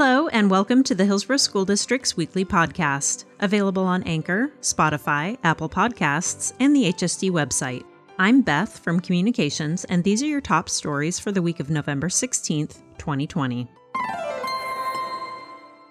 Hello, and welcome to the Hillsboro School District's weekly podcast, available on Anchor, Spotify, Apple Podcasts, and the HSD website. I'm Beth from Communications, and these are your top stories for the week of November 16th, 2020.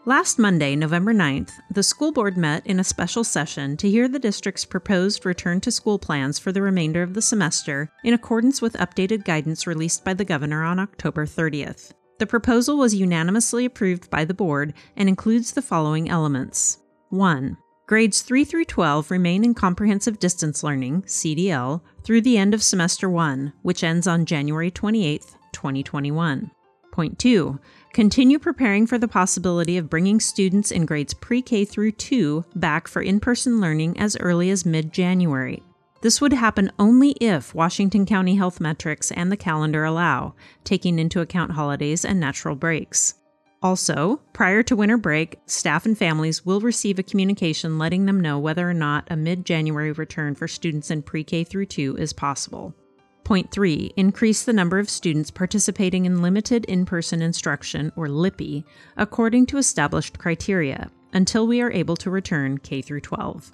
Last Monday, November 9th, the school board met in a special session to hear the district's proposed return to school plans for the remainder of the semester in accordance with updated guidance released by the governor on October 30th. The proposal was unanimously approved by the board and includes the following elements 1. Grades 3 through 12 remain in comprehensive distance learning, CDL, through the end of semester 1, which ends on January 28, 2021. Point 2. Continue preparing for the possibility of bringing students in grades pre K through 2 back for in person learning as early as mid January. This would happen only if Washington County health metrics and the calendar allow, taking into account holidays and natural breaks. Also, prior to winter break, staff and families will receive a communication letting them know whether or not a mid January return for students in pre K through 2 is possible. Point 3 Increase the number of students participating in limited in person instruction, or LIPI, according to established criteria, until we are able to return K through 12.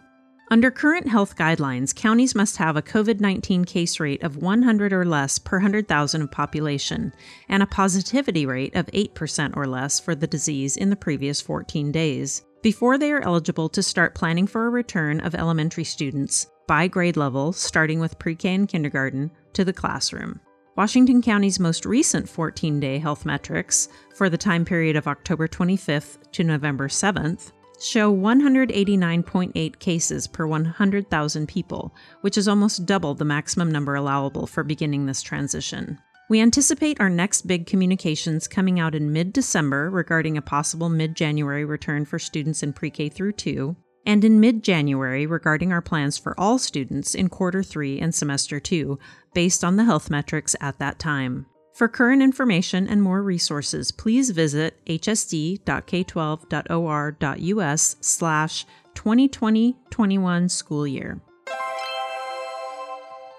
Under current health guidelines, counties must have a COVID 19 case rate of 100 or less per 100,000 of population and a positivity rate of 8% or less for the disease in the previous 14 days before they are eligible to start planning for a return of elementary students by grade level, starting with pre K and kindergarten, to the classroom. Washington County's most recent 14 day health metrics for the time period of October 25th to November 7th show 189.8 cases per 100,000 people, which is almost double the maximum number allowable for beginning this transition. We anticipate our next big communications coming out in mid December regarding a possible mid January return for students in pre K through 2, and in mid January regarding our plans for all students in quarter 3 and semester 2, based on the health metrics at that time. For current information and more resources, please visit hsd.k12.or.us slash 2020-21 school year.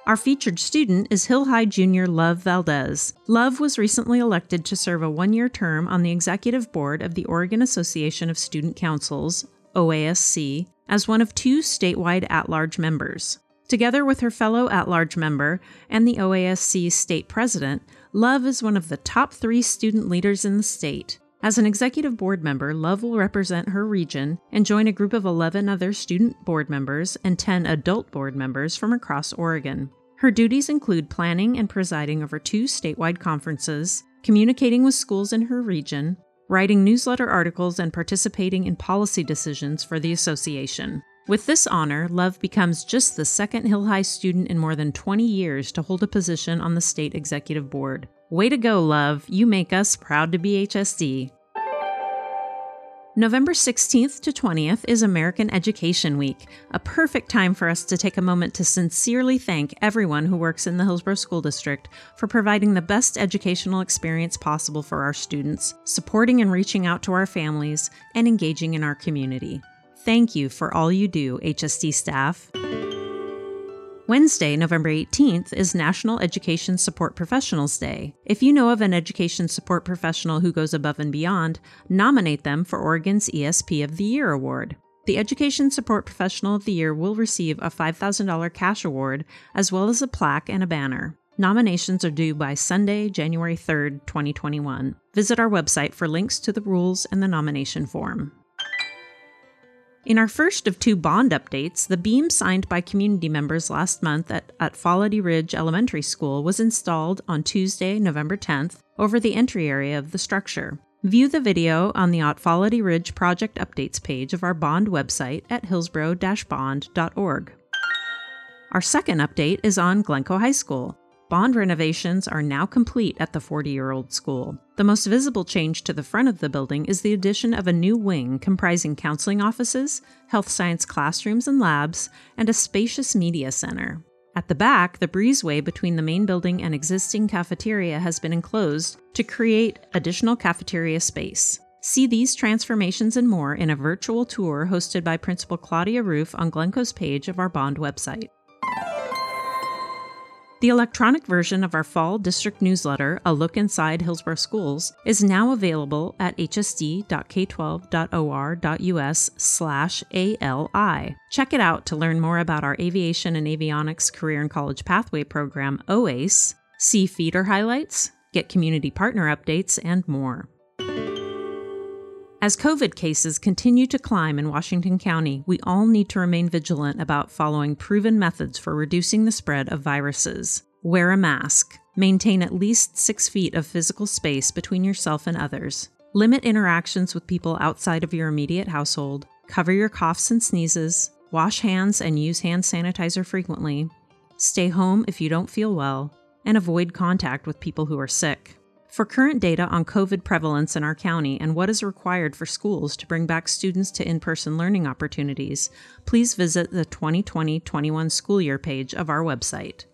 Our featured student is Hilhi Junior Love Valdez. Love was recently elected to serve a one year term on the executive board of the Oregon Association of Student Councils, OASC, as one of two statewide at large members. Together with her fellow at large member and the OASC state president, Love is one of the top three student leaders in the state. As an executive board member, Love will represent her region and join a group of 11 other student board members and 10 adult board members from across Oregon. Her duties include planning and presiding over two statewide conferences, communicating with schools in her region, writing newsletter articles, and participating in policy decisions for the association. With this honor, Love becomes just the second Hilhi student in more than 20 years to hold a position on the state executive board. Way to go, Love! You make us proud to be HSD. November 16th to 20th is American Education Week, a perfect time for us to take a moment to sincerely thank everyone who works in the Hillsboro School District for providing the best educational experience possible for our students, supporting and reaching out to our families, and engaging in our community. Thank you for all you do, HSD staff. Wednesday, November 18th, is National Education Support Professionals Day. If you know of an education support professional who goes above and beyond, nominate them for Oregon's ESP of the Year award. The Education Support Professional of the Year will receive a $5,000 cash award, as well as a plaque and a banner. Nominations are due by Sunday, January 3rd, 2021. Visit our website for links to the rules and the nomination form. In our first of two bond updates, the beam signed by community members last month at, at Ridge Elementary School was installed on Tuesday, November 10th, over the entry area of the structure. View the video on the Atfalati Ridge project updates page of our bond website at hillsboro bond.org. Our second update is on Glencoe High School. Bond renovations are now complete at the 40 year old school. The most visible change to the front of the building is the addition of a new wing comprising counseling offices, health science classrooms and labs, and a spacious media center. At the back, the breezeway between the main building and existing cafeteria has been enclosed to create additional cafeteria space. See these transformations and more in a virtual tour hosted by Principal Claudia Roof on Glencoe's page of our Bond website. The electronic version of our fall district newsletter, A Look Inside Hillsboro Schools, is now available at hsd.k12.or.us slash ALI. Check it out to learn more about our Aviation and Avionics Career and College Pathway program, OACE, see feeder highlights, get community partner updates, and more. As COVID cases continue to climb in Washington County, we all need to remain vigilant about following proven methods for reducing the spread of viruses. Wear a mask. Maintain at least six feet of physical space between yourself and others. Limit interactions with people outside of your immediate household. Cover your coughs and sneezes. Wash hands and use hand sanitizer frequently. Stay home if you don't feel well. And avoid contact with people who are sick. For current data on COVID prevalence in our county and what is required for schools to bring back students to in person learning opportunities, please visit the 2020 21 school year page of our website.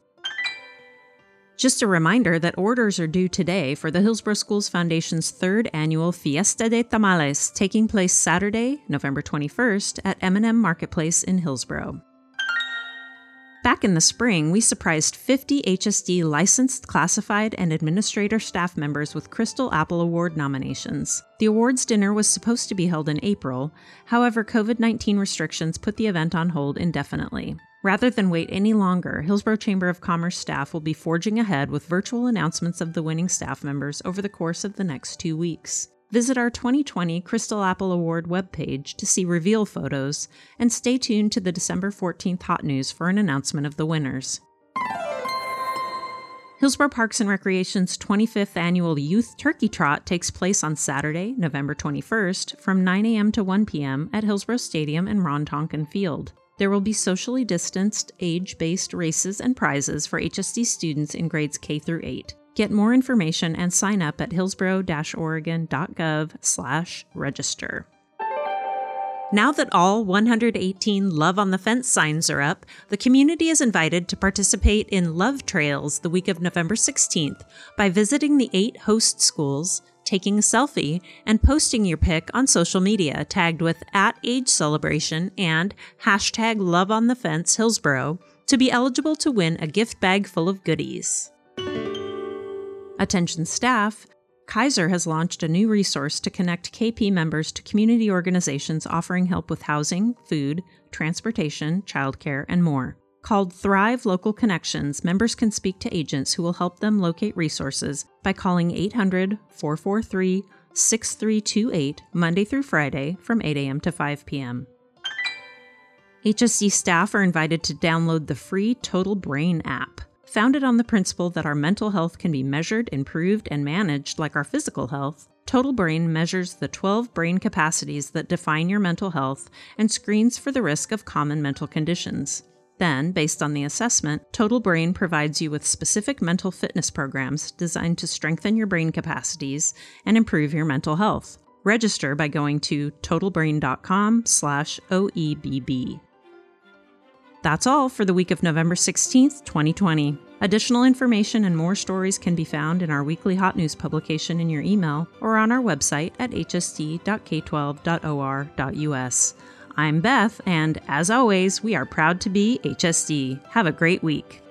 Just a reminder that orders are due today for the Hillsboro Schools Foundation's third annual Fiesta de Tamales, taking place Saturday, November 21st at M&M Marketplace in Hillsboro. Back in the spring, we surprised 50 HSD licensed, classified, and administrator staff members with Crystal Apple Award nominations. The awards dinner was supposed to be held in April, however, COVID 19 restrictions put the event on hold indefinitely. Rather than wait any longer, Hillsboro Chamber of Commerce staff will be forging ahead with virtual announcements of the winning staff members over the course of the next two weeks. Visit our 2020 Crystal Apple Award webpage to see reveal photos, and stay tuned to the December 14th Hot News for an announcement of the winners. Hillsboro Parks and Recreation's 25th annual Youth Turkey Trot takes place on Saturday, November 21st from 9 a.m. to 1 p.m. at Hillsboro Stadium and Ron Tonkin Field. There will be socially distanced, age based races and prizes for HSD students in grades K through 8. Get more information and sign up at hillsboro-oregon.gov/register. Now that all 118 Love on the Fence signs are up, the community is invited to participate in Love Trails the week of November 16th by visiting the eight host schools, taking a selfie, and posting your pic on social media tagged with at age celebration and hashtag Love on the Fence Hillsborough to be eligible to win a gift bag full of goodies. Attention staff, Kaiser has launched a new resource to connect KP members to community organizations offering help with housing, food, transportation, childcare, and more. Called Thrive Local Connections, members can speak to agents who will help them locate resources by calling 800 443 6328 Monday through Friday from 8 a.m. to 5 p.m. HSC staff are invited to download the free Total Brain app founded on the principle that our mental health can be measured, improved, and managed like our physical health. Total Brain measures the 12 brain capacities that define your mental health and screens for the risk of common mental conditions. Then, based on the assessment, Total Brain provides you with specific mental fitness programs designed to strengthen your brain capacities and improve your mental health. Register by going to totalbrain.com/oebb. That's all for the week of November 16th, 2020. Additional information and more stories can be found in our weekly hot news publication in your email or on our website at hsd.k12.or.us. I'm Beth, and as always, we are proud to be HSD. Have a great week.